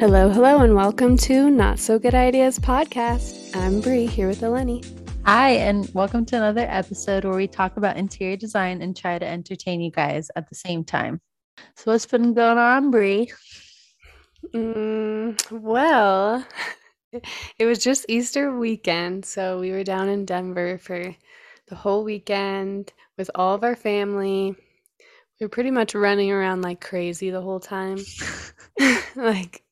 Hello, hello, and welcome to Not So Good Ideas podcast. I'm Bree here with Eleni. Hi, and welcome to another episode where we talk about interior design and try to entertain you guys at the same time. So, what's been going on, Bree? Mm, well, it was just Easter weekend, so we were down in Denver for the whole weekend with all of our family. We were pretty much running around like crazy the whole time. like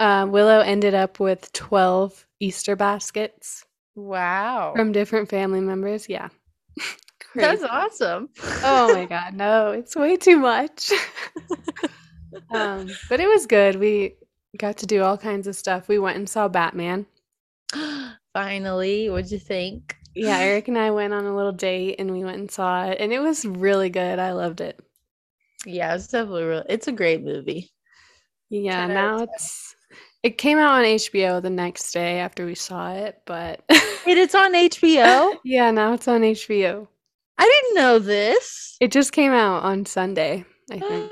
uh, Willow ended up with 12 Easter baskets Wow. from different family members. Yeah. That's awesome. Oh my god, no, it's way too much. um, but it was good. We got to do all kinds of stuff. We went and saw Batman. Finally, what'd you think? Yeah, Eric and I went on a little date and we went and saw it, and it was really good. I loved it. Yeah, it's definitely real. It's a great movie. Yeah, now it's it came out on HBO the next day after we saw it, but Wait, it's on HBO? yeah, now it's on HBO. I didn't know this. It just came out on Sunday, I think.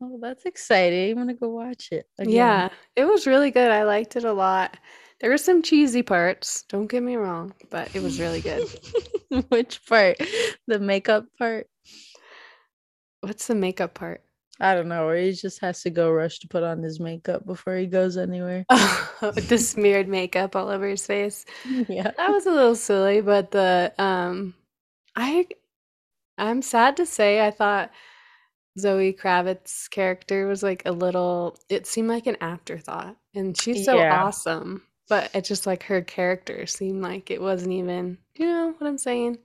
oh, that's exciting. I'm gonna go watch it. again. Yeah, it was really good. I liked it a lot. There were some cheesy parts, don't get me wrong, but it was really good. Which part? The makeup part? What's the makeup part? I don't know, or he just has to go rush to put on his makeup before he goes anywhere. Oh, the smeared makeup all over his face. yeah. That was a little silly, but the um I I'm sad to say I thought Zoe Kravitz's character was like a little it seemed like an afterthought. And she's so Yeah. awesome. But it just like her character seemed like it wasn't even you know what I'm saying?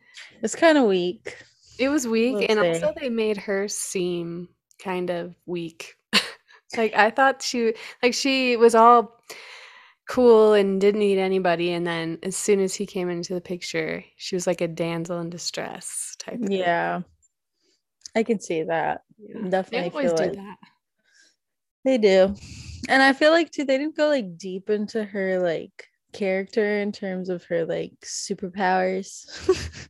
It's kind of weak. It was weak, We'll and say. also they made her seem kind of weak. like I thought she like she was all cool and didn't need anybody, and then as soon as he came into the picture, she was like a damsel in distress type. Of thing. Yeah. I can see that. Yeah. They Definitely always feel do like that. they do. And I feel like too they didn't go like deep into her like character in terms of her like superpowers.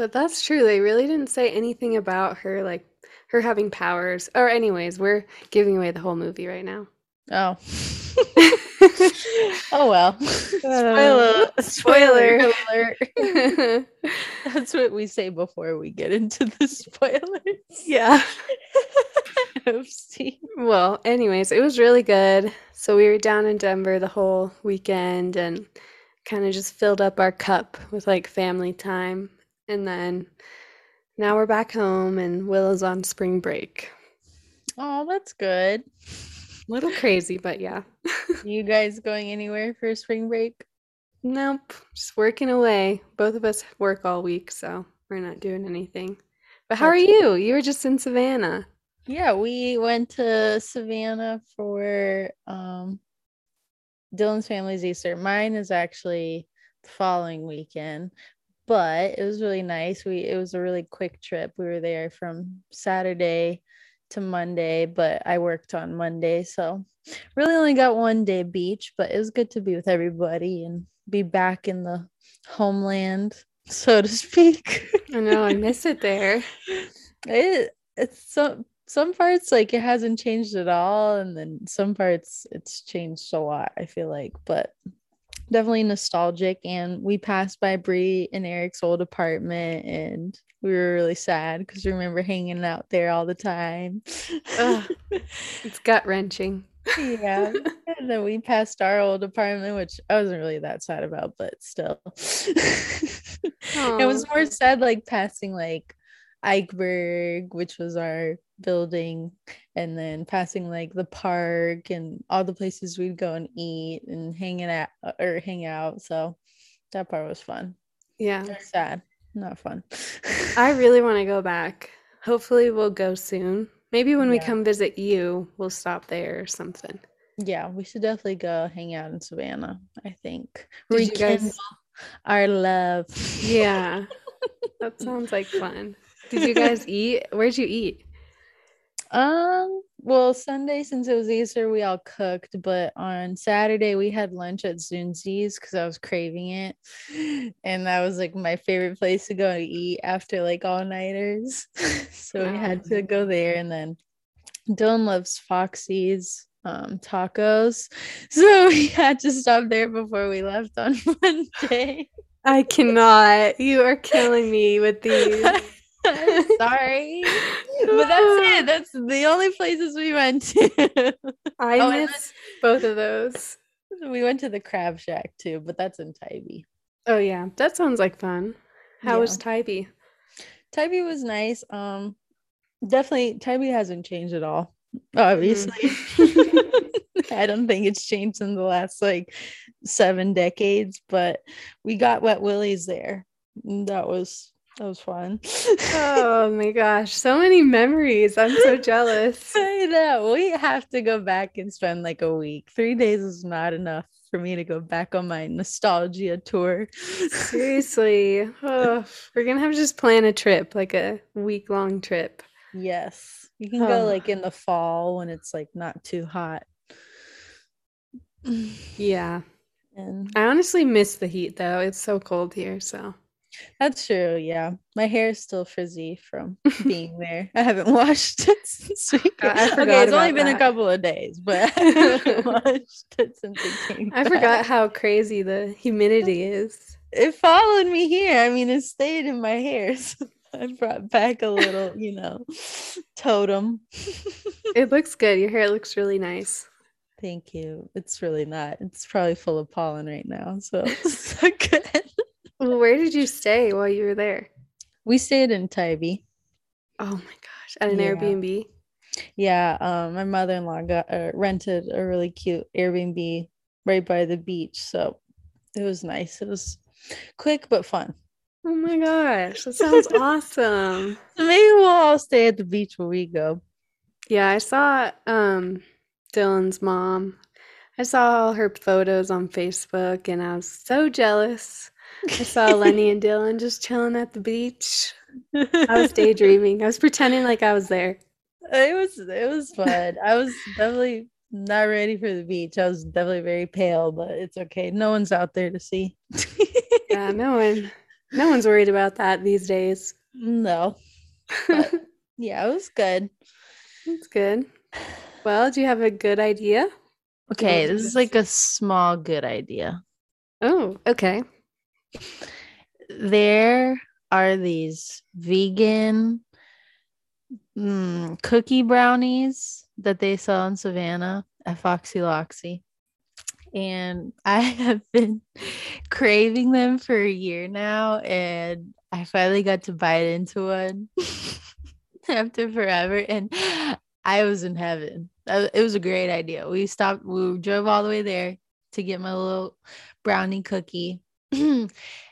But that's true. They really didn't say anything about her like her having powers. Or anyways, we're giving away the whole movie right now. oh. oh well. Spoiler uh, spoiler alert. That's what we say before we get into the spoilers. yeah. Oopsie. Well, anyways, it was really good. So we were down in Denver the whole weekend and kind of just filled up our cup with like family time. And then now we're back home and Willow's on spring break. Oh, that's good. A Little crazy, but yeah. You guys going anywhere for spring break? Nope, just working away. Both of us work all week, so we're not doing anything. But how are That's you? You were just in Savannah. Yeah, we went to Savannah for um Dylan's family's Easter. Mine is actually the following weekend, but it was really nice. We it was a really quick trip. We were there from Saturday to Monday, but I worked on Monday, so really only got one day beach, but it was good to be with everybody and be back in the homeland, so to speak. I know, I miss it there. it it's so some parts like it hasn't changed at all, and then some parts it's changed a lot. I feel like, but definitely nostalgic. And we passed by Bree and Eric's old apartment, and we were really sad because we remember hanging out there all the time. it's gut wrenching. yeah. And then we passed our old apartment, which I wasn't really that sad about, but still. it was more sad like passing like Eichberg, which was our building, and then passing like the park and all the places we'd go and eat and hanging out or hang out. So that part was fun. Yeah. sad. Not fun. I really want to go back. Hopefully we'll go soon. Maybe when yeah. we come visit you, we'll stop there or something. Yeah, we should definitely go hang out in Savannah, I think. Did Rekindle guys... our love. Yeah. that sounds like fun. Did you guys eat? Where'd you eat? Um, well, Sunday since it was Easter, we all cooked, but on Saturday we had lunch at Zunzi's because I was craving it, and that was like my favorite place to go to eat after like all nighters. so we had to go there, and then Dylan loves Foxy's um tacos, so we had to stop there before we left on Monday. I cannot. You are killing me with these. Sorry. but that's it. That's the only places we went to. I oh, miss both of those. We went to the crab shack too, but that's in Tybee. Oh yeah. That sounds like fun. How yeah. was Tybee? Tybee was nice. Um definitely Tybee hasn't changed at all. Obviously. Mm. I don't think it's changed in the last like seven decades, but we got wet willies there. That was that was fun. oh my gosh, so many memories. I'm so jealous. I know. We have to go back and spend like a week. Three days is not enough for me to go back on my nostalgia tour. Seriously. Oh, we're gonna have to just plan a trip, like a week long trip. Yes. You can oh. go like in the fall when it's like not too hot. yeah. And I honestly miss the heat though. It's so cold here, so that's true. Yeah. My hair is still frizzy from being there. I haven't washed it since we came. Okay, it's only been that. a couple of days, but I washed it since it came. I back. forgot how crazy the humidity is. It followed me here. I mean, it stayed in my hair. So I brought back a little, you know, totem. it looks good. Your hair looks really nice. Thank you. It's really not. It's probably full of pollen right now. So, so good. Well, where did you stay while you were there? We stayed in Tybee. Oh my gosh, at an yeah. Airbnb. Yeah, um, my mother-in-law got uh, rented a really cute Airbnb right by the beach, so it was nice. It was quick but fun. Oh my gosh, that sounds awesome. So maybe we'll all stay at the beach where we go. Yeah, I saw um Dylan's mom. I saw all her photos on Facebook and I was so jealous. I saw Lenny and Dylan just chilling at the beach. I was daydreaming. I was pretending like I was there. It was it was fun. I was definitely not ready for the beach. I was definitely very pale, but it's okay. No one's out there to see. yeah, no one no one's worried about that these days. No. But, yeah, it was good. It's good. Well, do you have a good idea? Okay, this is like a small good idea. Oh, okay there are these vegan mm, cookie brownies that they sell in Savannah at Foxy Loxy. And I have been craving them for a year now, and I finally got to bite into one after forever. And I was in heaven. It was a great idea. We stopped, we drove all the way there to get my little brownie cookie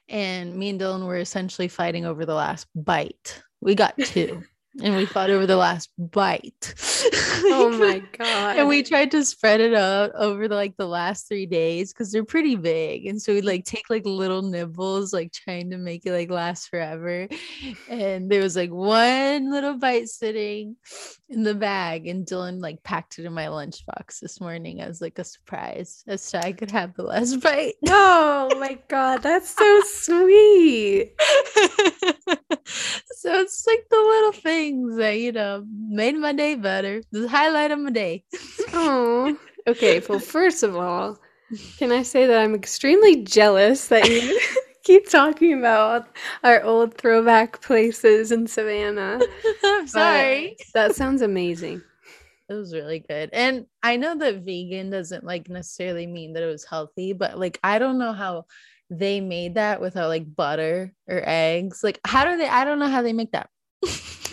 and me and Dylan were essentially fighting over the last bite. We got two. and we fought over the last bite. oh my god! and we tried to spread it out over the, like the last three days because they're pretty big, and so we'd like take like little nibbles, like trying to make it like last forever. And there was like one little bite sitting in the bag, and Dylan like packed it in my lunchbox this morning as like a surprise, as so I could have the last bite. oh my god, that's so sweet. so it's like the little things that you know made my day better. The highlight of my day. Oh, okay. Well, first of all, can I say that I'm extremely jealous that you keep talking about our old throwback places in Savannah. I'm sorry. But that sounds amazing. It was really good. And I know that vegan doesn't like necessarily mean that it was healthy, but like I don't know how they made that without like butter or eggs. Like how do they I don't know how they make that.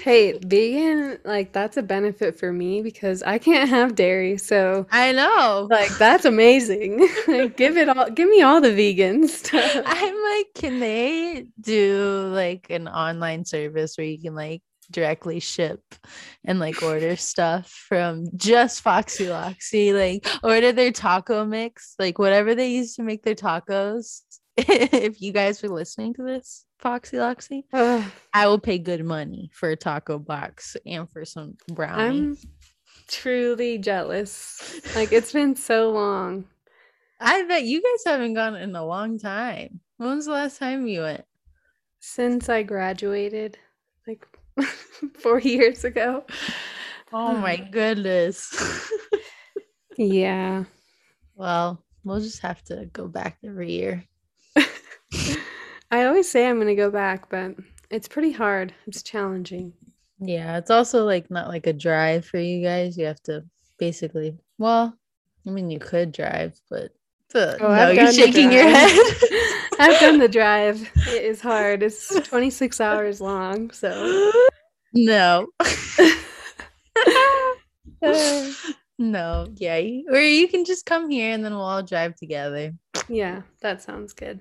Hey, vegan, like that's a benefit for me because I can't have dairy. So I know. like that's amazing. give it all give me all the vegan stuff. I'm like, can they do like an online service where you can like directly ship and like order stuff from just Foxy Loxy, like order their taco mix, like whatever they use to make their tacos. if you guys are listening to this, Foxy Loxy, Ugh, I will pay good money for a taco box and for some brownies. I'm truly jealous. Like it's been so long. I bet you guys haven't gone in a long time. When was the last time you went? Since I graduated, like four years ago. Oh my goodness. Yeah. well, we'll just have to go back every year. I always say I'm going to go back, but it's pretty hard. It's challenging. Yeah, it's also like not like a drive for you guys. You have to basically, well, I mean, you could drive, but uh, Oh, no, I've you're shaking your head. I've done the drive. It is hard. It's 26 hours long. So, no. no, yeah, or you can just come here and then we'll all drive together, yeah, that sounds good.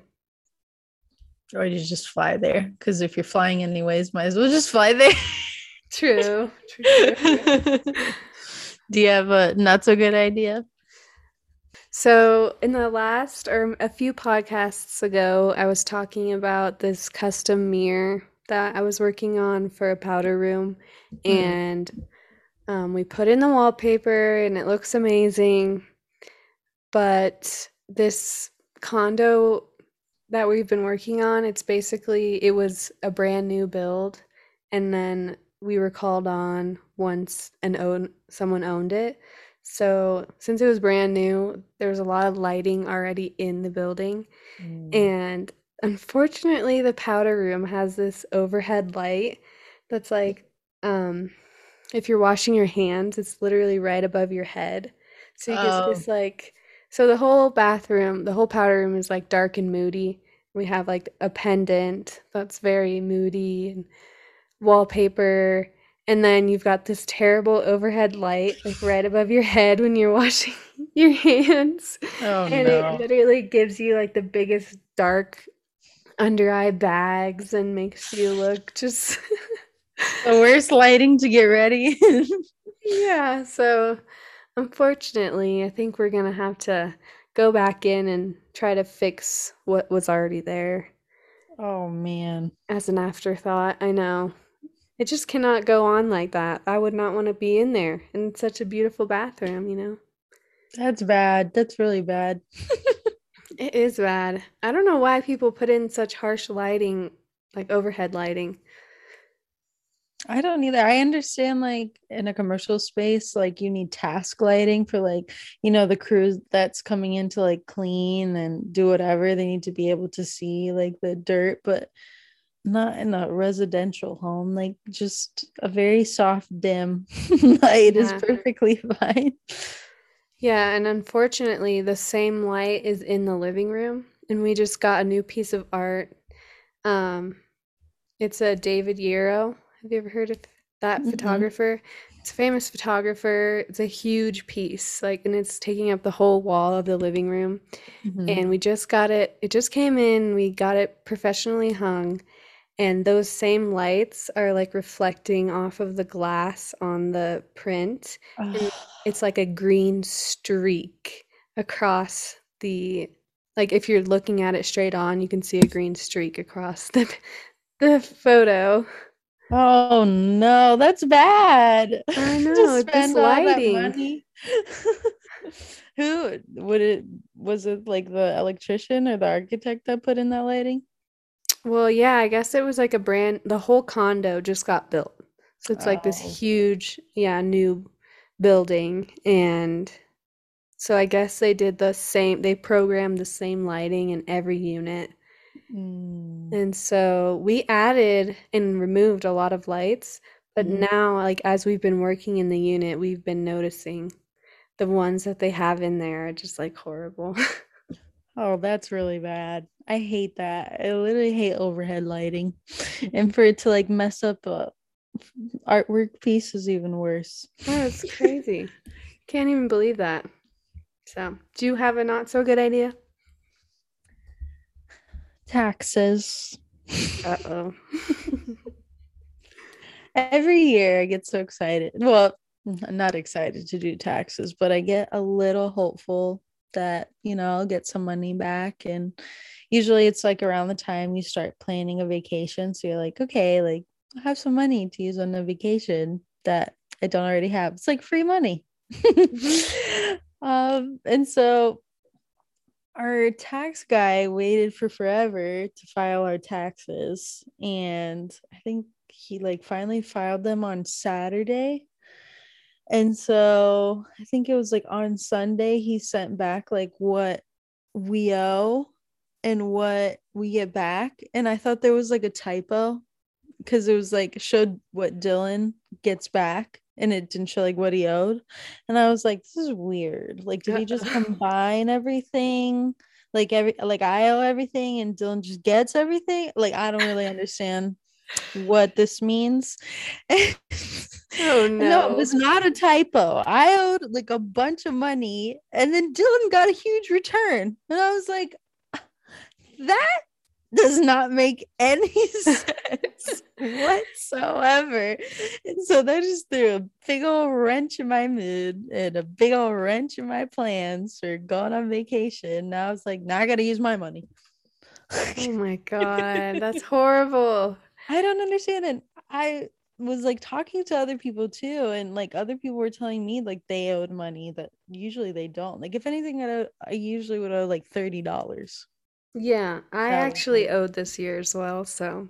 Or you just fly there. Because if you're flying anyways, might as well just fly there. True. True. true. Do you have a not so good idea? So, in the last or a few podcasts ago, I was talking about this custom mirror that I was working on for a powder room, Mm. and um, we put in the wallpaper, and it looks amazing. But this condo that we've been working on, it's basically it was a brand new build, and then we were called on once and own someone owned it. So, since it was brand new, there was a lot of lighting already in the building. Mm. And unfortunately, the powder room has this overhead light that's like, um, if you're washing your hands, it's literally right above your head. So you get Oh. this like, so the whole bathroom, the whole powder room is like dark and moody. We have like a pendant that's very moody and wallpaper. And then you've got this terrible overhead light like right above your head when you're washing your hands. Oh and no. it literally gives you like the biggest dark under eye bags and makes you look just the worst lighting to get ready. yeah so unfortunately i think we're gonna have to go back in and try to fix what was already there oh man. as an afterthought i know it just cannot go on like that i would not want to be in there in such a beautiful bathroom you know That's bad. That's really bad. it is bad i don't know why people put in such harsh lighting like overhead lighting I don't either. I understand like in a commercial space, like you need task lighting for like, you know, the crew that's coming in to like clean and do whatever. They need to be able to see like the dirt, but not in a residential home. Like just a very soft dim light is perfectly fine. Yeah, and unfortunately, the same light is in the living room, and we just got a new piece of art. Um, it's a David Yarrow. Have you ever heard of that Mm-mm. photographer? It's a famous photographer. It's a huge piece, like, and it's taking up the whole wall of the living room. Mhm. And we just got it, it just came in, we got it professionally hung, and those same lights are like reflecting off of the glass on the print it's like a green streak across the like if you're looking at it straight on you can see a green streak across the the photo Oh no, that's bad. I know, it's this all that lighting. money. Who would it was it like the electrician or the architect that put in that lighting? Well, yeah, I guess it was like a brand, the whole condo just got built. So it's like this Oh. huge, yeah, new building. And so I guess they did the same, they programmed the same lighting in every unit. Mm. And so we added and removed a lot of lights, but Mhm. now, like as we've been working in the unit, we've been noticing the ones that they have in there are just like horrible. Oh, that's really bad. I hate that. I literally hate overhead lighting. And for it to like mess up a artwork piece is even worse. Oh, it's crazy. Can't even believe that. So, do you have a not so good idea? Taxes. Uh-oh. Every year I get so excited. Well, I'm not excited to do taxes, but I get a little hopeful that, you know, I'll get some money back. And usually it's like around the time you start planning a vacation. So you're like, okay, like I have some money to use on a vacation that I don't already have. It's like free money. um, and so our tax guy waited for forever to file our taxes and i think he like finally filed them on saturday. And so i think it was like on sunday he sent back like what we owe and what we get back. And i thought there was like a typo because it was like showed what dylan gets back and it didn't show like what he owed and i was like this is weird. Like did he just combine everything? Like every like i owe everything and dylan just gets everything? Like i don't really understand what this means. Oh no No, it was not a typo. I owed like a bunch of money and then dylan got a huge return and i was like that does not make any sense whatsoever. And so that just threw a big old wrench in my mood and a big old wrench in my plans for going on vacation. Now I was like, now I got to use my money. Oh my God, that's horrible. I don't understand it. I was like talking to other people too, and like other people were telling me like they owed money that usually they don't. Like if anything, I, I usually would owe like thirty dollars. Yeah, I was actually owed this year as well, so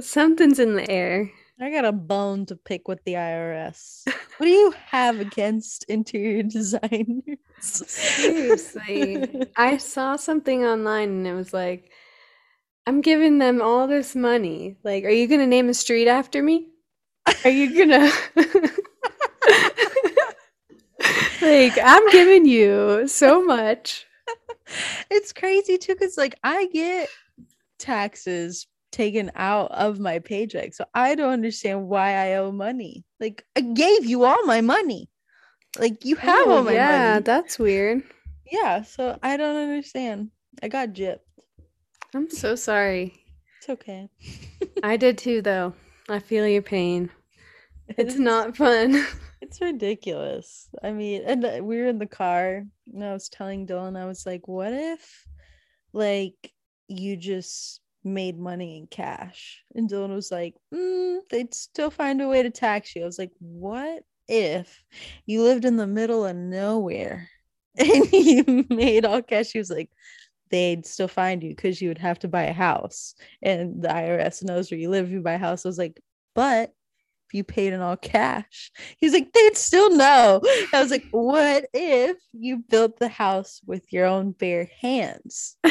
something's in the air. I got a bone to pick with the IRS. What do you have against interior designers? Seriously. I saw something online and it was like, I'm giving them all this money. Like, are you gonna name a street after me? Are you gonna like I'm giving you so much. It's crazy too because like i get taxes taken out of my paycheck so i don't understand why i owe money like i gave you all my money like you have Oh, all my money. yeah, money that's weird. yeah so i don't understand i got gypped I'm so sorry. it's okay I did too, though. I feel your pain. It's not fun. It's ridiculous. I mean, and uh, we were in the car, and I was telling Dylan, I was like, what if, like, you just made money in cash? And Dylan was like, mm, they'd still find a way to tax you. I was like, what if you lived in the middle of nowhere and you made all cash? He was like, they'd still find you because you would have to buy a house, and the IRS knows where you live if you buy a house. I was like, but you paid in all cash. He's like, they'd still know. I was like, what if you built the house with your own bare hands?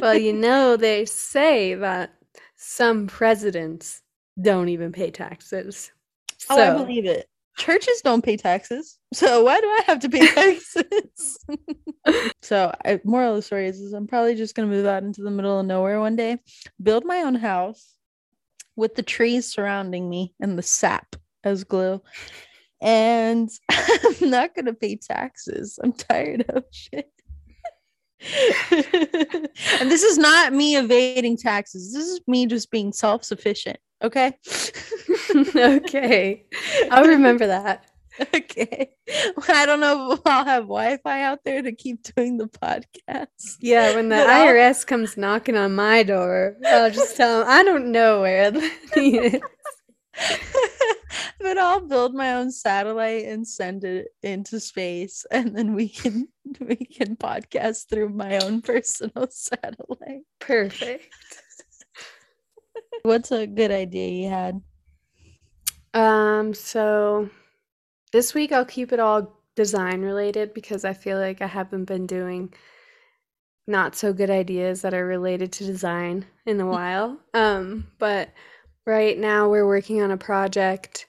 Well, you know, they say that some presidents don't even pay taxes. Oh, I believe it. Churches don't pay taxes. So why do I have to pay taxes? so I, moral of the story is, is I'm probably just gonna move out into the middle of nowhere one day, build my own house with the trees surrounding me and the sap as glue. And I'm not gonna pay taxes. I'm tired of shit. and this is not me evading taxes. This is me just being self-sufficient. Okay. okay. I'll remember that. okay. I don't know if I'll have Wi-Fi out there to keep doing the podcast. Yeah, when the But I'll- IRS comes knocking on my door, I'll just tell them I don't know where the is. but I'll build my own satellite and send it into space and then we can we can podcast through my own personal satellite. Perfect. What's a good idea you had? Um, so this week I'll keep it all design related because I feel like I haven't been doing not so good ideas that are related to design in a while. Um, but right now we're working on a project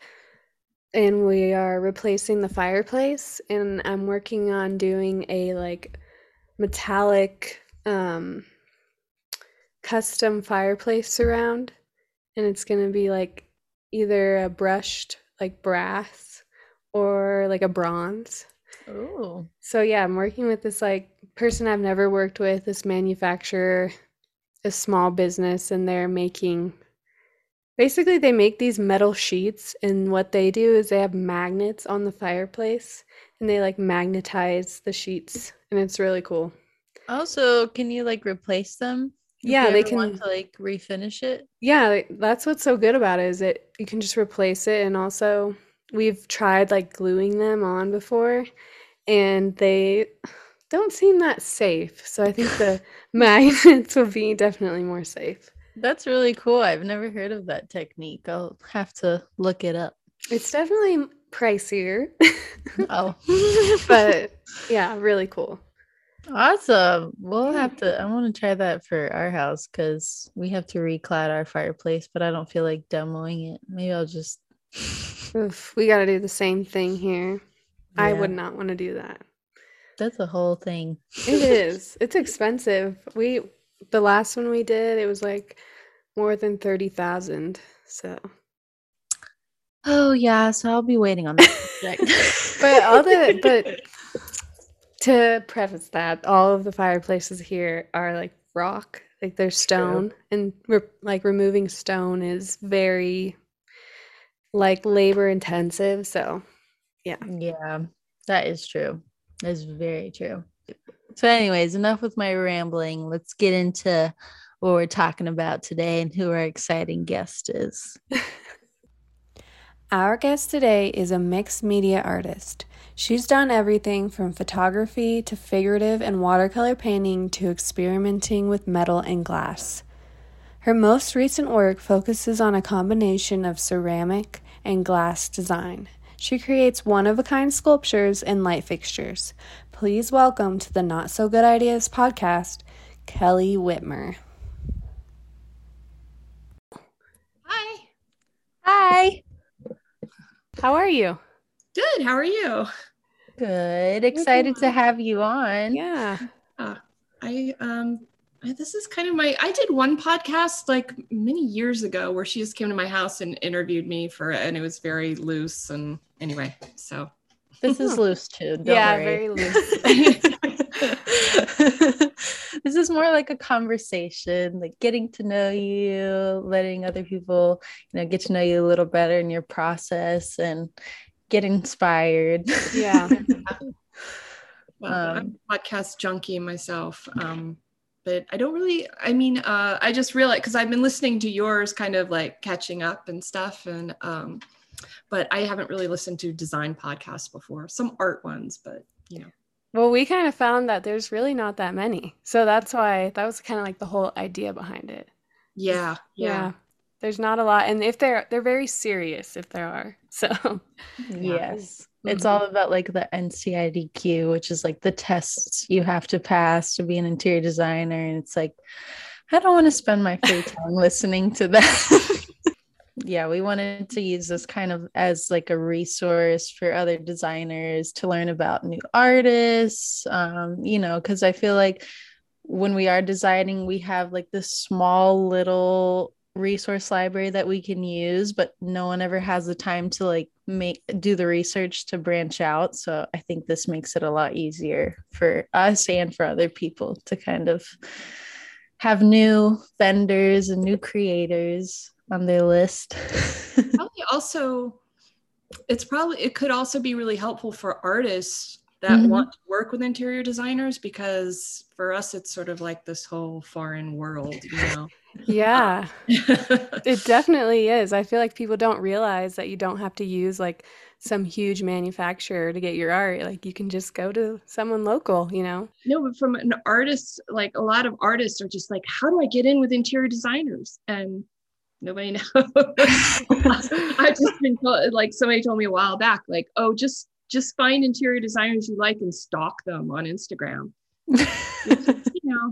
and we are replacing the fireplace and I'm working on doing a like metallic um custom fireplace surround and it's going to be like either a brushed like brass or like a bronze. Oh. So yeah, I'm working with this like person I've never worked with, this manufacturer, a small business, and they're making basically they make these metal sheets and what they do is they have magnets on the fireplace and they like magnetize the sheets and it's really cool. Oh, also, can you like replace them? Yeah, they can to like refinish it. Yeah, that's what's so good about it is that you can just replace it and also we've tried like gluing them on before and they don't seem that safe. So I think the magnets will be definitely more safe. That's really cool. I've never heard of that technique. I'll have to look it up. It's definitely pricier, Oh. but yeah, really cool. Awesome. We'll have to I want to try that for our house because we have to reclad our fireplace, but I don't feel like demoing it. Maybe I'll just Oof, we got to do the same thing here. I would not want to do that. That's a whole thing. It is. It's expensive. We the last one we did, it was like more than 30,000. So, Oh yeah, so I'll be waiting on that but all the but to preface that, all of the fireplaces here are like rock, like they're stone, and re- like removing stone is very like labor intensive. So, Yeah, Yeah, that is true. That's very true. So, anyways, enough with my rambling. Let's get into what we're talking about today and who our exciting guest is. Our guest today is a mixed media artist. She's done everything from photography to figurative and watercolor painting to experimenting with metal and glass. Her most recent work focuses on a combination of ceramic and glass design. She creates one of a kind sculptures and light fixtures. Please welcome to the Not So Good Ideas podcast, Kelly Witmer. Hi. Hi. How are you? Good. How are you? Good. Excited to have you on. Yeah. I um I- this is kind of my I did one podcast like many years ago where she just came to my house and interviewed me for it and it was very loose and anyway, so This is loose too. Don't yeah, worry. very loose. this is more like a conversation, like getting to know you, letting other people, you know, get to know you a little better in your process and get inspired. Yeah. well, Um, I'm a podcast junkie myself. Um but I don't really I mean uh I just realized because I've been listening to yours kind of like catching up and stuff and um but I haven't really listened to design podcasts before. Some art ones, but you know. Well, we kind of found that there's really not that many. So that's why that was kind of like the whole idea behind it. Yeah, yeah. There's not a lot and if they're they're very serious if there are. So, Yes. It's Mhm. all about like the NCIDQ, which is like the tests you have to pass to be an interior designer. And it's like, I don't want to spend my free time listening to that. yeah, we wanted to use this kind of as like a resource for other designers to learn about new artists. Um, you know, because I feel like when we are designing, we have like this small little resource library that we can use, but no one ever has the time to like make do the research to branch out. So I think this makes it a lot easier for us and for other people to kind of have new vendors and new creators on their list. probably also it's probably it could also be really helpful for artists that Mhm. want to work with interior designers because for us it's sort of like this whole foreign world, you know. Yeah, it definitely is. I feel like people don't realize that you don't have to use like some huge manufacturer to get your art. Like you can just go to someone local, you know? no, but from an artist, like a lot of artists are just like, how do I get in with interior designers? And nobody knows. I've just been told, like somebody told me a while back, like, oh, just just find interior designers you like and stalk them on Instagram. you know,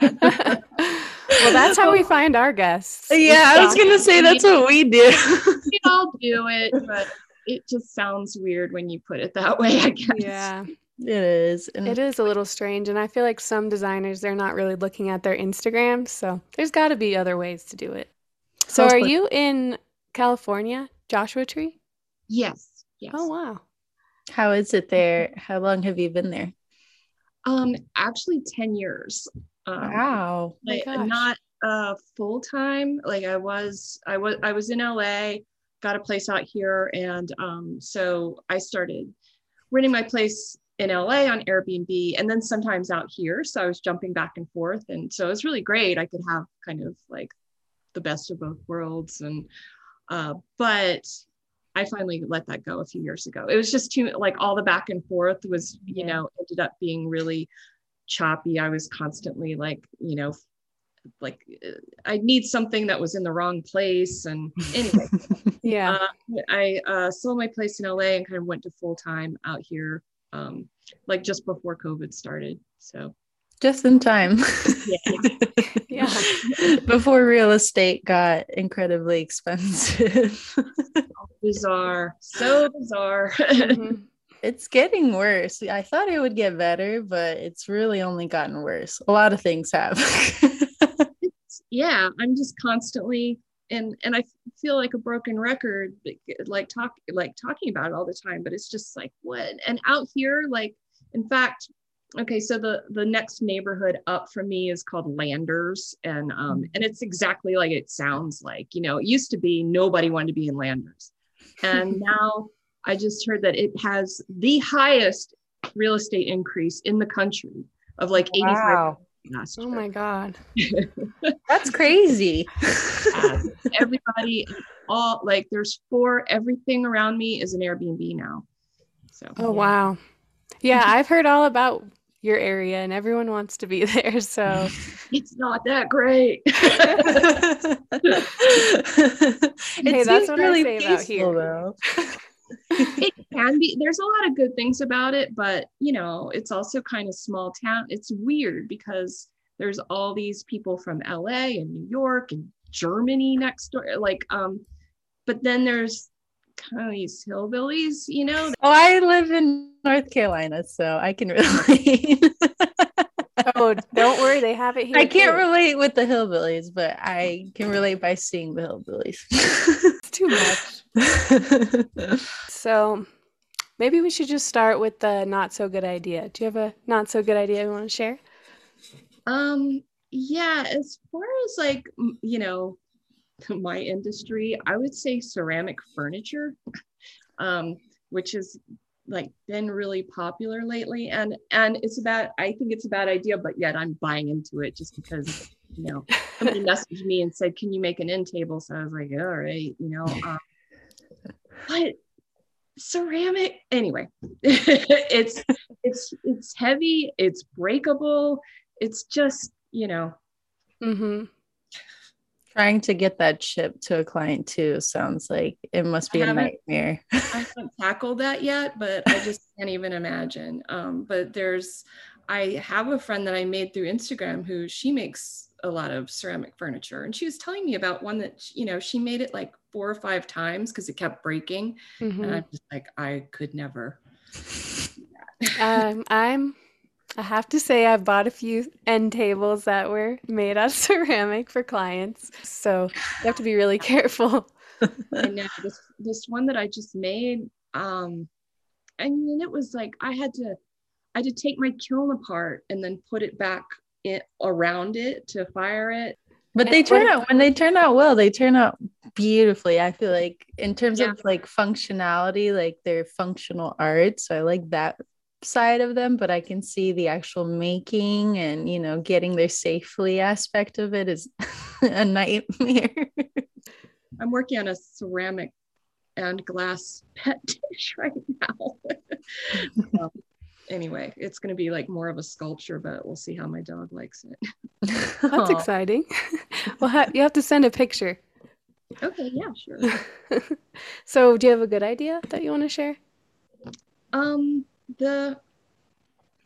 well, that's how we find our guests. Yeah, I was gonna say that's what we do. we all do it, but it just sounds weird when you put it that way, I guess. Yeah, it is. And it is a little strange. And I feel like some designers, they're not really looking at their Instagram. So there's got to be other ways to do it. So are you in California, Joshua Tree? Yes. Yes. Oh, wow. How is it there? How long have you been there? Um, actually 10 years. Um, Wow. like not uh full time like i was i was i was in la got a place out here and um so i started renting my place in la on airbnb and then sometimes out here so i was jumping back and forth and so it was really great i could have kind of like the best of both worlds and uh but i finally let that go a few years ago it was just too like all the back and forth was you know ended up being really choppy i was constantly like you know like uh, I need something that was in the wrong place. And anyway, Yeah. uh, I uh, sold my place in LA and kind of went to full time out here, um, like just before COVID started. So Just in time. Yeah. Before real estate got incredibly expensive. bizarre, so bizarre. Mhm. it's getting worse. I thought it would get better, but it's really only gotten worse. A lot of things have. yeah, I'm just constantly and and I feel like a broken record, like talk like talking about it all the time. But it's just like what? And out here, like in fact, okay, so the the next neighborhood up from me is called Landers, and um and it's exactly like it sounds like. You know, it used to be nobody wanted to be in Landers, and now I just heard that it has the highest real estate increase in the country of like 85 last Oh my God. That's crazy. Everybody all like there's four everything around me is an airbnb now so Oh, Yeah. wow. Yeah, I've heard all about your area and everyone wants to be there. So, it's not that great it that's seems what I really say about here. though. it can be there's a lot of good things about it but you know it's also kind of small town it's weird because there's all these people from la and new york and germany next door like um but then there's kind of these hillbillies you know Oh, I live in North Carolina, so I can relate. oh, don't worry, they have it here. I can't too. relate with the hillbillies, but I can relate by seeing the hillbillies. It's too much. So, maybe we should just start with the not so good idea. Do you have a not so good idea you want to share? Um, yeah, as far as like, you know, my industry, I would say ceramic furniture, um, which has like been really popular lately. And and it's about, I think it's a bad idea, but yet I'm buying into it just because, you know, somebody messaged me and said, Can you make an end table? So I was like, all right, you know. Um, but ceramic anyway it's it's it's heavy it's breakable it's just you know Mm-hmm. Trying to get that shipped to a client too sounds like it must be I a haven't- nightmare. i haven't tackled that yet but i just can't even imagine um but there's i have a friend that i made through instagram who she makes a lot of ceramic furniture and she was telling me about one that you know she made it like four or five times because it kept breaking Mm-hmm. and i'm just like i could never um, I'm. I have to say, I've bought a few end tables that were made out of ceramic for clients, so you have to be really careful. I know this this one that I just made. Um, and then it was like I had to I had to take my kiln apart and then put it back in, around it to fire it. But they turn out when they turn out well, they turn out beautifully. I feel like in terms Yeah. of like functionality, like they're functional art. So I like that side of them, but I can see the actual making and you know getting there safely aspect of it is a nightmare. I'm working on a ceramic and glass pet dish right now. um, anyway, it's going to be like more of a sculpture, but we'll see how my dog likes it. That's exciting. well, ha- you have to send a picture. Okay, yeah, sure. so, do you have a good idea that you want to share? Um, the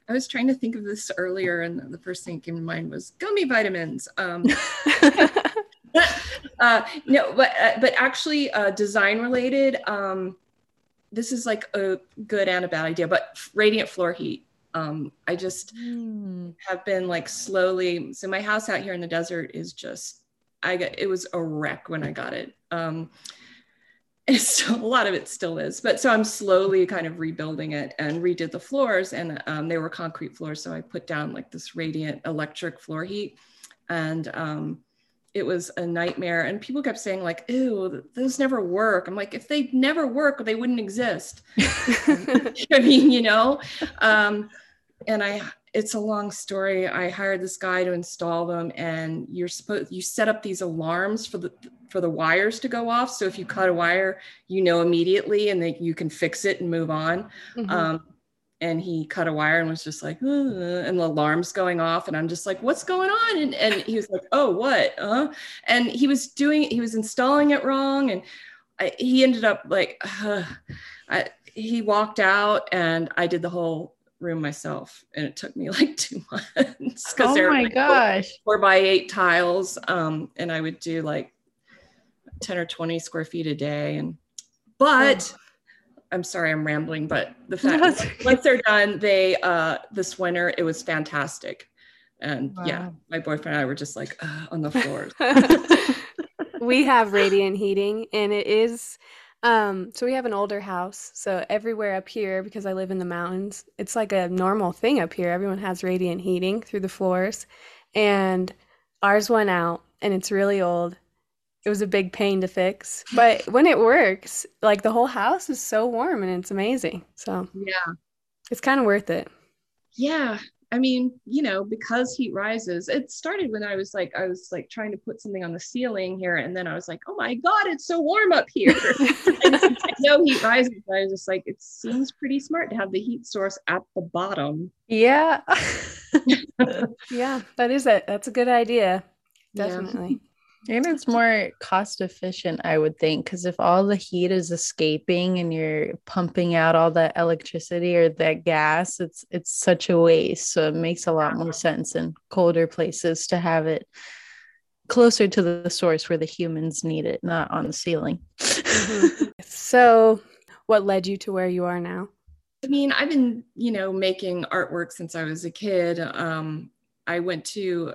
I was trying to think of this earlier, and the first thing that came to mind was gummy vitamins. Um, uh, no, but uh, but actually, uh, design related. Um, this is like a good and a bad idea, but radiant floor heat. Um, I just mm. have been like slowly. So my house out here in the desert is just. I got it was a wreck when I got it. Um, and still a lot of it still is but so i'm slowly kind of rebuilding it and redid the floors and um, they were concrete floors so i put down like this radiant electric floor heat. And um, it was a nightmare and people kept saying like ew those never work. I'm like if they never work they wouldn't exist. I mean you know? Um, and i it's a long story. I hired this guy to install them and you're supposed you set up these alarms for the for the wires to go off. So if you cut a wire you know immediately and then you can fix it and move on. Mm-hmm. um, and he cut a wire and was just like and the alarms going off. And i'm just like what's going on? And, and he was like oh what? Uh? and he was doing he was installing it wrong. And I, he ended up like uh, I, he walked out and i did the whole room myself. And it took me like two months because oh my like gosh. four, four, by eight tiles. Um, and i would do like 10 or 20 square feet a day and but oh I'm sorry, I'm rambling, but the fact once they're done, they uh this winter it was fantastic. And wow. yeah, my boyfriend and I were just like uh, on the floor. we have radiant heating and it is um so we have an older house. So everywhere up here because I live in the mountains, it's like a normal thing up here. Everyone has radiant heating through the floors and ours went out and it's really old it was a big pain to fix. But when it works, like the whole house is so warm and it's amazing. So yeah, it's kind of worth it. Yeah. I mean, you know, because heat rises, it started when I was like, I was like trying to put something on the ceiling here. And then I was like, oh my God, it's so warm up here. I know heat rises. I was just like, it seems pretty smart to have the heat source at the bottom. Yeah. yeah, that is it. That's a good idea. Definitely. Yeah. And it's more cost efficient, I would think, because if all the heat is escaping and you're pumping out all that electricity or that gas, it's it's such a waste. So it makes a lot more sense in colder places to have it closer to the source where the humans need it, not on the ceiling. mm-hmm. So, what led you to where you are now? I mean, I've been, you know, making artwork since I was a kid. Um, I went to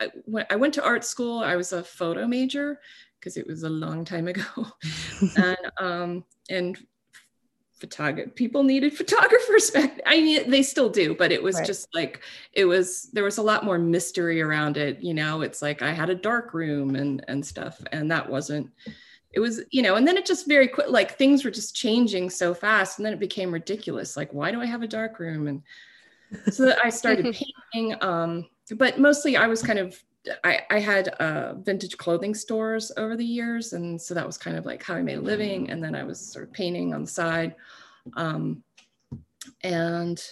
I, I went to art school. I was a photo major because it was a long time ago, and um, and photographer people needed photographers back. I mean, they still do, but it was right. just like it was. There was a lot more mystery around it. You know, it's like I had a dark room and and stuff, and that wasn't. It was, you know, and then it just very quick, like things were just changing so fast, and then it became ridiculous. Like, why do I have a dark room? And so I started painting. Um, but mostly I was kind of I, I had uh, vintage clothing stores over the years, and so that was kind of like how I made a living. And then I was sort of painting on the side, um, and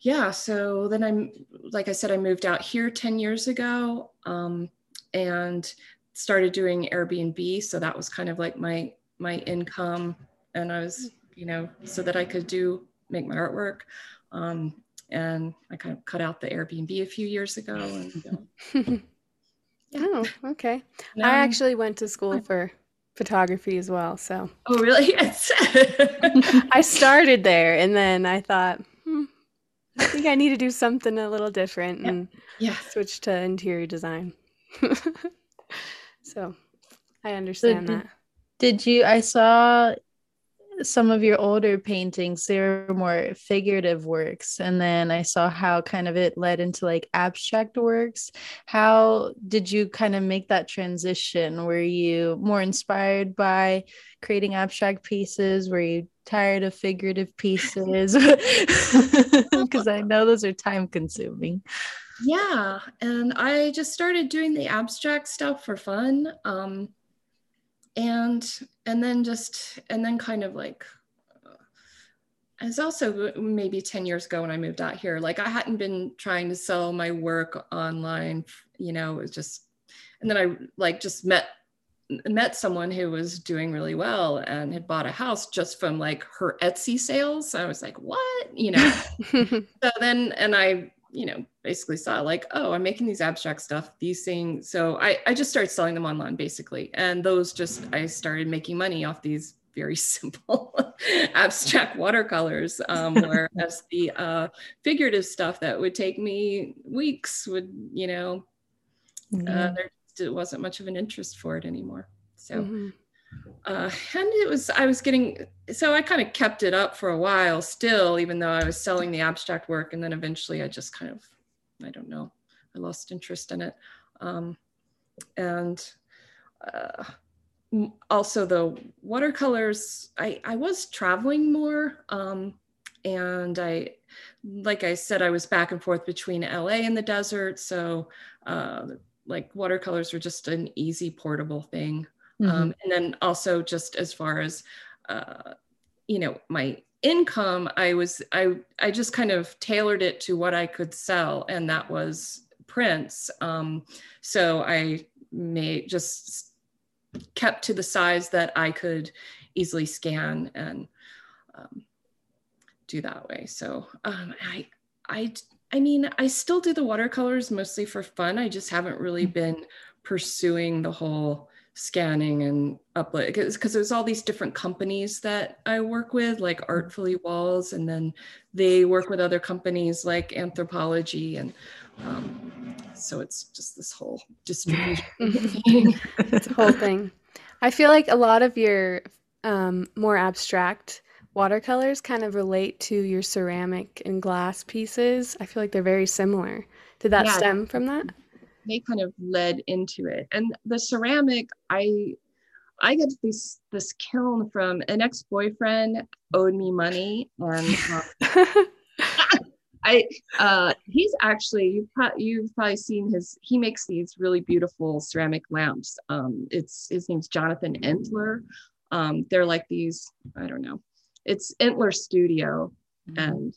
yeah. So then I'm like I said, I moved out here ten years ago, um, and started doing Airbnb. So that was kind of like my my income, and I was you know so that I could do make my artwork. Um, and I kind of cut out the Airbnb a few years ago. And, uh, yeah. Oh, okay. I actually went to school for photography as well. So. Oh, really? Yes. I started there, and then I thought, hmm, I think I need to do something a little different, yeah. and yeah, switch to interior design. so, I understand so that. Did you? I saw some of your older paintings they were more figurative works. And then i saw how kind of it led into like abstract works. How did you kind of make that transition? Were you more inspired by creating abstract pieces? Were you tired of figurative pieces? Because I know those are time consuming. Yeah, and I just started doing the abstract stuff for fun. Um, and and then just and then kind of like uh, it's also maybe 10 years ago when I moved out here. Like I hadn't been trying to sell my work online, you know, it was just, and then I like just met met someone who was doing really well and had bought a house just from like her Etsy sales. I was like, what? You know. so then and I, you know, basically saw like, oh, I'm making these abstract stuff, these things. So I, I just started selling them online basically. And those just I started making money off these very simple abstract watercolors um, whereas the uh, figurative stuff that would take me weeks would you know mm-hmm. uh, there it wasn't much of an interest for it anymore so mm-hmm. Uh, and it was i was getting so i kind of kept it up for a while still even though i was selling the abstract work and then eventually i just kind of i don't know i lost interest in it. Um, and uh, also the watercolors I, I was traveling more um, and i like i said i was back and forth between la and the desert so uh, like watercolors were just an easy portable thing mm-hmm. um, and then also just as far as uh, you know my income i was i i just kind of tailored it to what i could sell and that was prints um, so i made just kept to the size that I could easily scan and um, do that way. So um, I, I, I mean, I still do the watercolors mostly for fun. I just haven't really mm-hmm. been pursuing the whole scanning and upload because there's all these different companies that I work with, like mm-hmm. Artfully Walls, and then they work with other companies like Anthropologie, and um, so it's just this whole distribution. it's a whole thing. I feel like a lot of your um, more abstract watercolors kind of relate to your ceramic and glass pieces. I feel like they're very similar. Did that yeah, stem from that? They kind of led into it. And the ceramic, I I got this this kiln from an ex-boyfriend owed me money and um, I uh, he's actually you've, pro- you've probably seen his he makes these really beautiful ceramic lamps. Um, it's his name's Jonathan Entler. Um, they're like these I don't know. It's Entler Studio, mm-hmm. and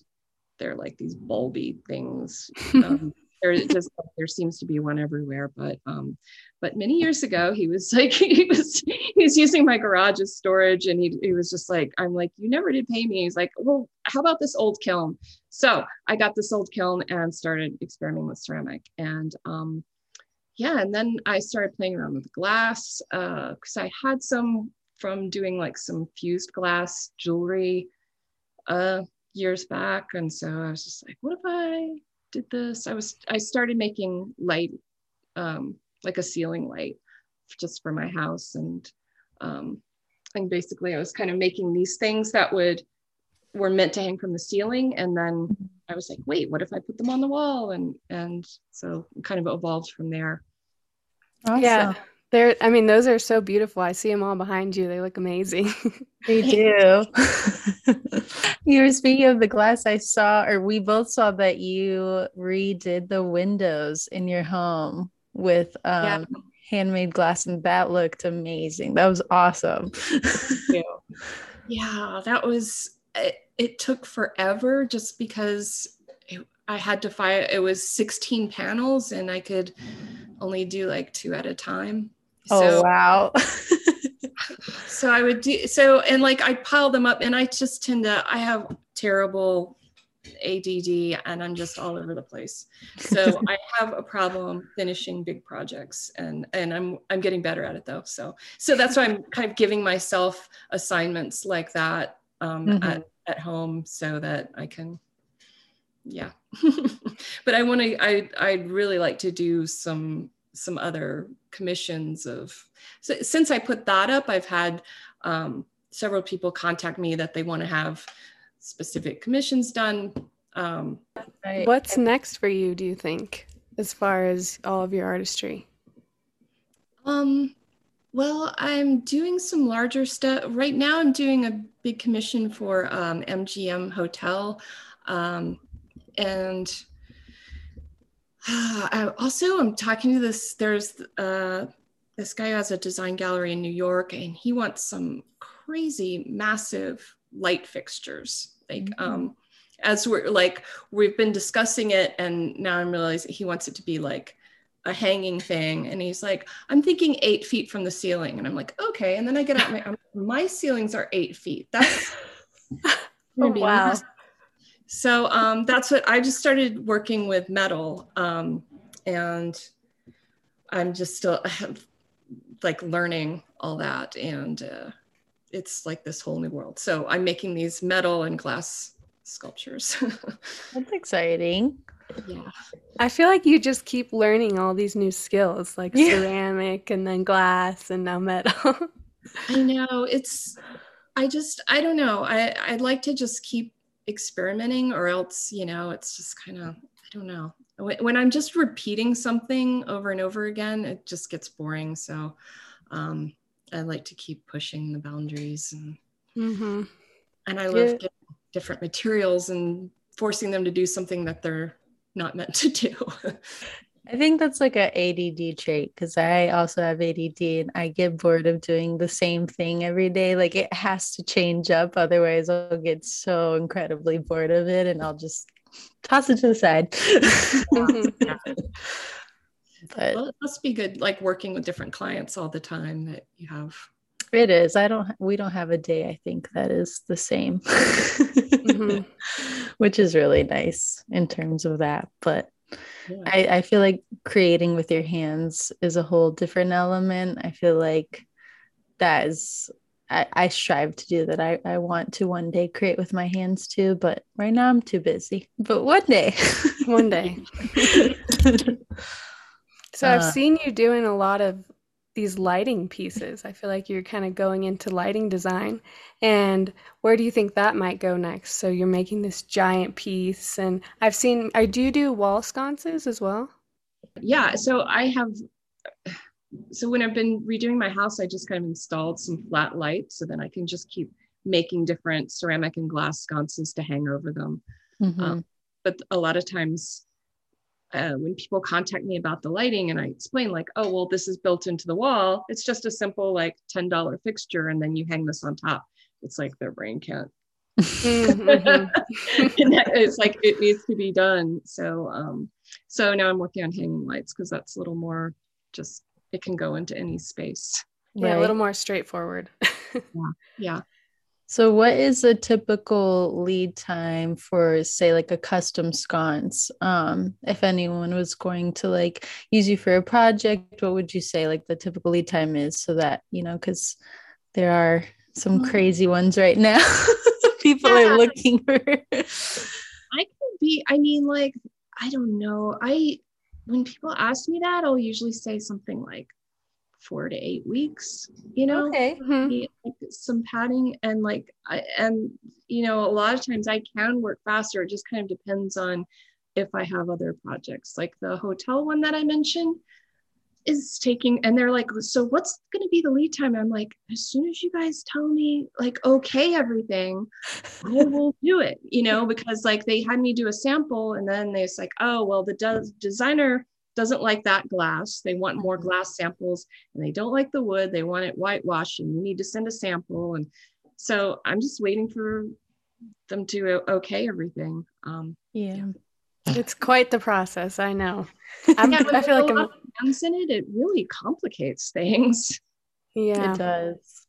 they're like these bulby things. Um, there just there seems to be one everywhere but um but many years ago he was like he was he was using my garage as storage and he, he was just like i'm like you never did pay me. He's like well how about this old kiln? So i got this old kiln and started experimenting with ceramic and um yeah and then i started playing around with glass uh because i had some from doing like some fused glass jewelry uh years back and so i was just like what if i did this. I was I started making light, um, like a ceiling light, just for my house, and um, and basically I was kind of making these things that would were meant to hang from the ceiling, and then I was like, wait, what if I put them on the wall? And and so kind of evolved from there. Awesome. Yeah. They're, I mean, those are so beautiful. I see them all behind you. They look amazing. they do. you were speaking of the glass. I saw, or we both saw that you redid the windows in your home with um, yeah. handmade glass, and that looked amazing. That was awesome. yeah, that was. It, it took forever just because it, I had to fire. It was 16 panels, and I could only do like two at a time. Oh so, wow. so I would do so and like I pile them up and I just tend to I have terrible ADD and I'm just all over the place. So I have a problem finishing big projects and and I'm I'm getting better at it though. So so that's why I'm kind of giving myself assignments like that um, mm-hmm. at, at home so that I can yeah. but I want to I I'd really like to do some some other commissions of so since i put that up i've had um, several people contact me that they want to have specific commissions done um, what's next for you do you think as far as all of your artistry um Well, I'm doing some larger stuff. Right now, I'm doing a big commission for um, MGM Hotel. Um, and I also, I'm talking to this, there's uh, this guy who has a design gallery in New York, and he wants some crazy, massive light fixtures. Like, mm-hmm. um, as we're like, we've been discussing it, and now I'm realizing he wants it to be like a hanging thing. And he's like i'm thinking eight feet from the ceiling. And i'm like okay. And then i get out my my ceilings are eight feet. That's oh, wow so um, that's what i just started working with metal um, and i'm just still like learning all that and uh, it's like this whole new world. So i'm making these metal and glass sculptures. That's exciting. Yeah. I feel like you just keep learning all these new skills like yeah. ceramic and then glass and now metal. I know it's i just i don't know i i'd like to just keep experimenting or else you know it's just kind of i don't know when i'm just repeating something over and over again it just gets boring so um i like to keep pushing the boundaries and mm-hmm. and i love yeah. different materials and forcing them to do something that they're not meant to do. I think that's like a ADD trait because I also have ADD and I get bored of doing the same thing every day. Like it has to change up, otherwise I'll get so incredibly bored of it and I'll just toss it to the side. but well, it must be good, like working with different clients all the time that you have. It is. I don't. We don't have a day. I think that is the same. mm-hmm. which is really nice in terms of that. But yeah. I, I feel like creating with your hands is a whole different element. I feel like that is I, I strive to do that. I, I want to one day create with my hands too, but right now I'm too busy. But one day. one day. so I've uh, seen you doing a lot of these lighting pieces. I feel like you're kind of going into lighting design. And where do you think that might go next? So you're making this giant piece, and I've seen, I do do wall sconces as well. Yeah. So I have, so when I've been redoing my house, I just kind of installed some flat lights so then I can just keep making different ceramic and glass sconces to hang over them. Mm-hmm. Um, but a lot of times uh, when people contact me about the lighting and I explain like, oh, well, this is built into the wall. It's just a simple like $10 fixture. And then you hang this on top. It's like their brain can't. mm-hmm. it's like it needs to be done. So, um, so now I'm working on hanging lights because that's a little more just, it can go into any space. Yeah, right. a little more straightforward. yeah. Yeah. So, what is a typical lead time for, say, like a custom sconce? Um, if anyone was going to like use you for a project, what would you say like the typical lead time is so that, you know, because there are some mm-hmm. crazy ones right now. People yeah. are looking for. I can be, I mean, like, I don't know. I, when people ask me that, I'll usually say something like four to eight weeks you know? Okay. Mm-hmm. like some padding and like I, and you know a lot of times i can work faster. It just kind of depends on if i have other projects. Like the hotel one that i mentioned is taking and they're like so what's going to be the lead time? I'm like as soon as you guys tell me like okay everything i will do it you know because like they had me do a sample and then they was like oh well the de- designer doesn't like that glass. They want more mm-hmm. glass samples and they don't like the wood. They want it whitewashed and you need to send a sample. And so I'm just waiting for them to okay everything. Um, yeah. It's quite the process. I know. I'm, yeah, I feel like I'm in it. It really complicates things. Yeah, it does.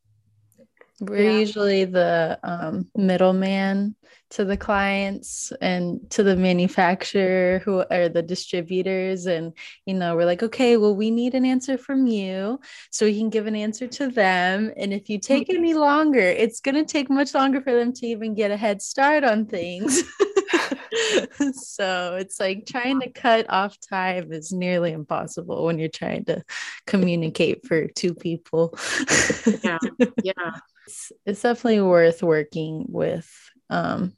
We're yeah. usually the um, middleman to the clients and to the manufacturer who are the distributors. And, you know, we're like, okay, well, we need an answer from you so we can give an answer to them. And if you take any longer, it's going to take much longer for them to even get a head start on things. so it's like trying to cut off time is nearly impossible when you're trying to communicate for two people. yeah. Yeah it's, it's definitely worth working with um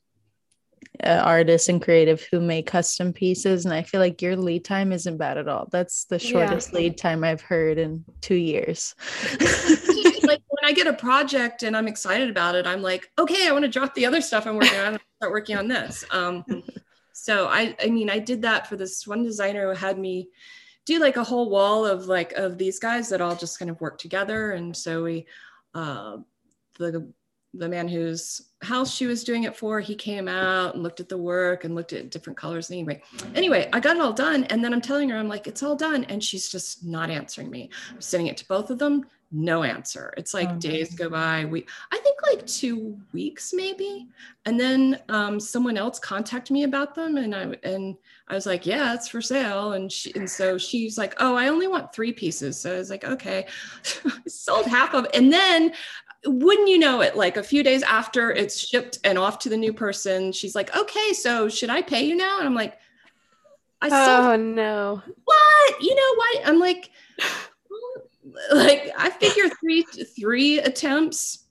uh, artists and creative who make custom pieces, and I feel like your lead time isn't bad at all. That's the shortest yeah. lead time I've heard in two years. like when I get a project and I'm excited about it, I'm like, okay, I want to drop the other stuff I'm working on and start working on this. Um, so I, I mean, I did that for this one designer who had me do like a whole wall of like of these guys that all just kind of work together, and so we, uh, the the man whose house she was doing it for, he came out and looked at the work and looked at different colors. Anyway, anyway, I got it all done. And then I'm telling her, I'm like, it's all done. And she's just not answering me. I'm sending it to both of them, no answer. It's like oh, days go by. We, I think like two weeks maybe. And then um, someone else contacted me about them. And I, and I was like, yeah, it's for sale. And she, and so she's like, oh, I only want three pieces. So I was like, okay, I sold half of, and then wouldn't you know it like a few days after it's shipped and off to the new person she's like okay so should i pay you now? And i'm like i oh no. What? You know what? I'm like like i figure three three attempts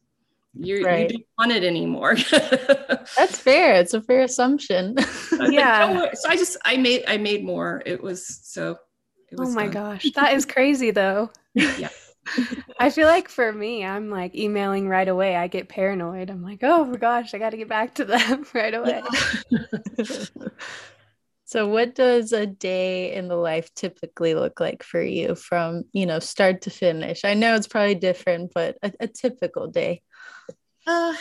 you're, right. you don't want it anymore. That's fair. It's a fair assumption. Yeah. Like, so i just i made i made more. It was so it oh was oh my fun. gosh. That is crazy though. Yeah I feel like for me, I'm like emailing right away. I get paranoid. I'm like, oh my gosh, I got to get back to them right away. so, what does a day in the life typically look like for you from, you know, start to finish? I know it's probably different, but a, a typical day. Uh,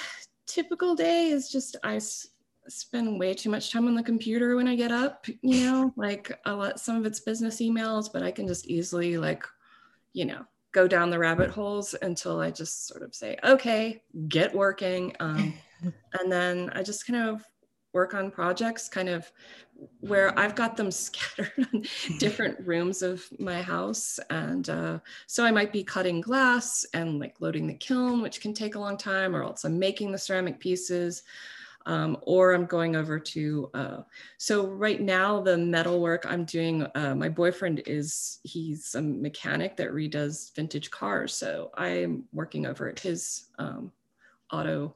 typical day is just I s- spend way too much time on the computer when I get up, you know, like a lot, some of it's business emails, but I can just easily like, you know, go down the rabbit holes until I just sort of say, okay, get working. Um, and then I just kind of work on projects kind of where I've got them scattered in different rooms of my house. And uh, so I might be cutting glass and like loading the kiln, which can take a long time, or else I'm making the ceramic pieces um, or I'm going over to, uh, so right now the metal work I'm doing, uh, my boyfriend is, he's a mechanic that redoes vintage cars. So I'm working over at his um, auto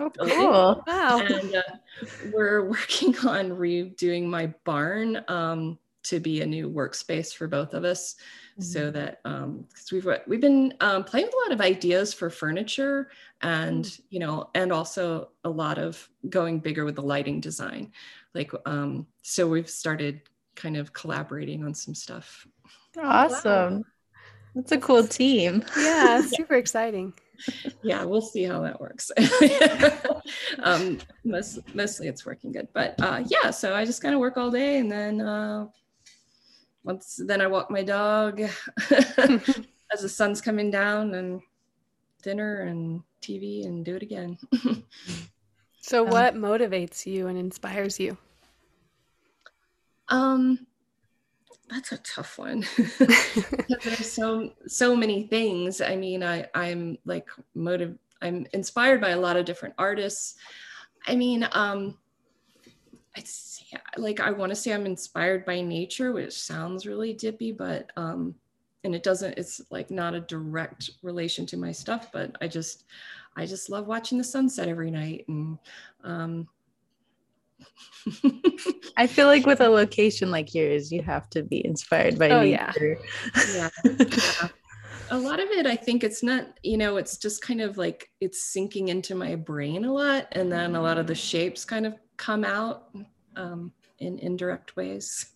Oh, cool. wow. And uh, we're working on redoing my barn um, to be a new workspace for both of us. Mm-hmm. so that um because we've we've been um, playing with a lot of ideas for furniture and mm-hmm. you know and also a lot of going bigger with the lighting design. Like um so we've started kind of collaborating on some stuff. Awesome. Wow. that's a cool team. Yeah super exciting. Yeah we'll see how that works. Um most, mostly it's working good but uh yeah so i just kind of work all day and then uh once then I walk my dog as the sun's coming down and dinner and TV and do it again. so what um, motivates you and inspires you? Um that's a tough one. there's so so many things. I mean, I I'm like motive I'm inspired by a lot of different artists. I mean, um it's like I want to say I'm inspired by nature, which sounds really dippy, but um, and it doesn't. It's like not a direct relation to my stuff, but I just I just love watching the sunset every night and. Um, I feel like with a location like yours, you have to be inspired by oh, nature. Yeah. yeah. A lot of it, I think it's not, you know, it's just kind of like it's sinking into my brain a lot. And then a lot of the shapes kind of come out um, in indirect ways.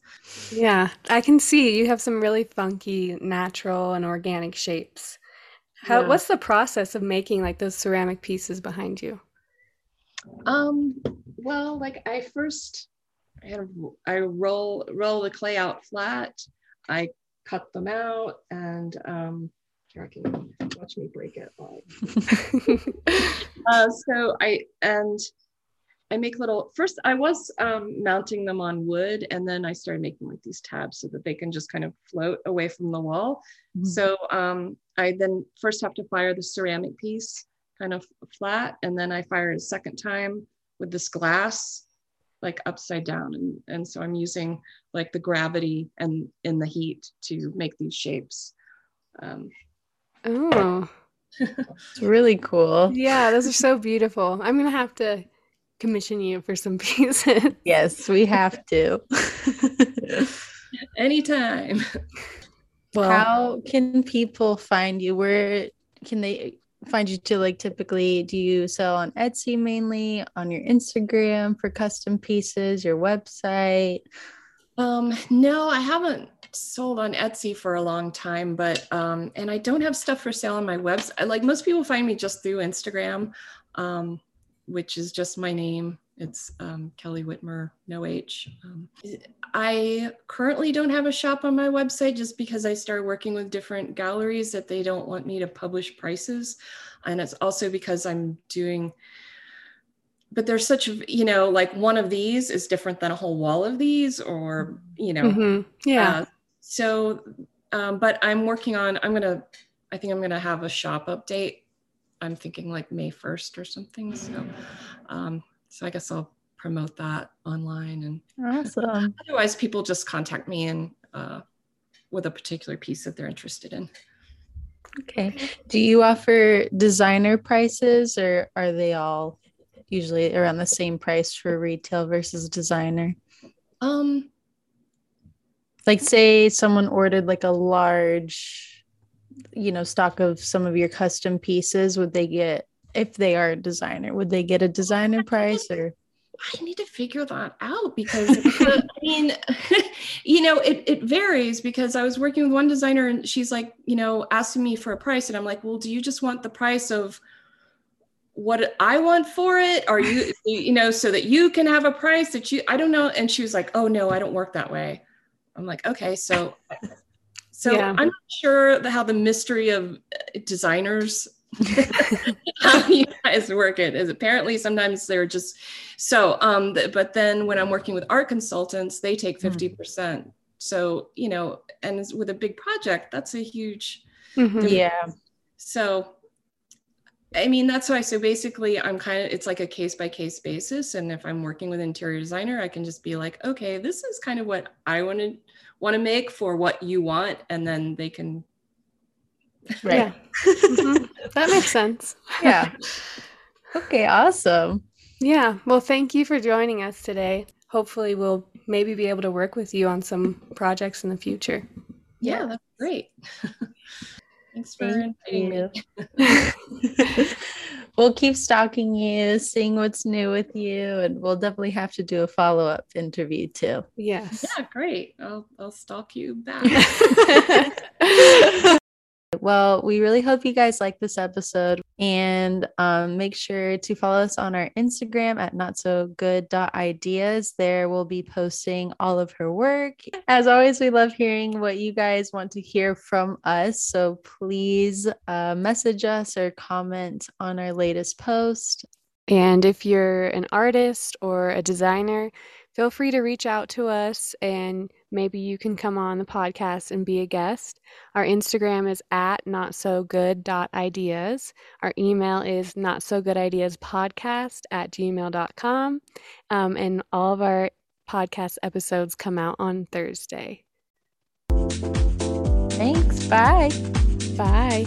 Yeah, I can see you have some really funky, natural, and organic shapes. How? Yeah. What's the process of making like those ceramic pieces behind you? Um. Well, like I first, I had a, I roll roll the clay out flat. I cut them out, and um, here I can watch me break it. uh, so I and I make little, first I was um, mounting them on wood and then I started making like these tabs so that they can just kind of float away from the wall. Mm-hmm. So um, I then first have to fire the ceramic piece kind of flat and then I fire a second time with this glass like upside down. And, and so I'm using like the gravity and in the heat to make these shapes. Um, oh, it's really cool. Yeah, those are so beautiful. I'm going to have to commission you for some pieces. Yes, we have to. Anytime. Well, How can people find you? Where can they find you to like typically do you sell on Etsy mainly, on your Instagram for custom pieces, your website? Um, no, I haven't sold on Etsy for a long time, but um, and I don't have stuff for sale on my website. Like most people find me just through Instagram, um, which is just my name. It's um, Kelly Witmer, no H. Um, I currently don't have a shop on my website just because I started working with different galleries that they don't want me to publish prices, and it's also because I'm doing but there's such you know like one of these is different than a whole wall of these or you know mhm, yeah. uh, so um, but i'm working on i'm gonna i think i'm gonna have a shop update i'm thinking like may 1st or something so um, so i guess i'll promote that online and Awesome. otherwise people just contact me and uh, with a particular piece that they're interested in Okay. Do you offer designer prices or are they all usually around the same price for retail versus designer? um Like say someone ordered like a large you know stock of some of your custom pieces, would they get if they are a designer, would they get a designer price or I need to figure that out because I mean, you know, it, it varies because I was working with one designer and she's like, you know, asking me for a price. And I'm like, well, do you just want the price of what I want for it? Are you, you know, so that you can have a price that you, I don't know. And she was like, oh no, I don't work that way. I'm like, okay, so, so Yeah. I'm not sure the, how the mystery of uh, designers how you guys work it is apparently sometimes they're just so um th- but then when i'm working with art consultants they take Hmm. 50% so you know and with a big project that's a huge Mhm. yeah. so i mean that's why so basically i'm kind of it's like a case by case basis and if i'm working with an interior designer i can just be like okay this is kind of what i want to want to make for what you want and then they can Right. Yeah. Mhm. That makes sense. yeah. Okay, awesome. Yeah. Well, thank you for joining us today. Hopefully, we'll maybe be able to work with you on some projects in the future. yeah that's great thanks for Thank inviting me we'll keep stalking you, seeing what's new with you, and we'll definitely have to do a follow up interview too. Yes. Yeah, great. I'll I'll stalk you back. Well, we really hope you guys like this episode and um, make sure to follow us on our Instagram at not so good ideas. There we'll be posting all of her work. As always, we love hearing what you guys want to hear from us. So please uh, message us or comment on our latest post. And if you're an artist or a designer, feel free to reach out to us and maybe you can come on the podcast and be a guest. Our Instagram is at not so good ideas. Our email is not so good ideas podcast at gmail.com. Um, and all of our podcast episodes come out on Thursday. Thanks. Bye. Bye.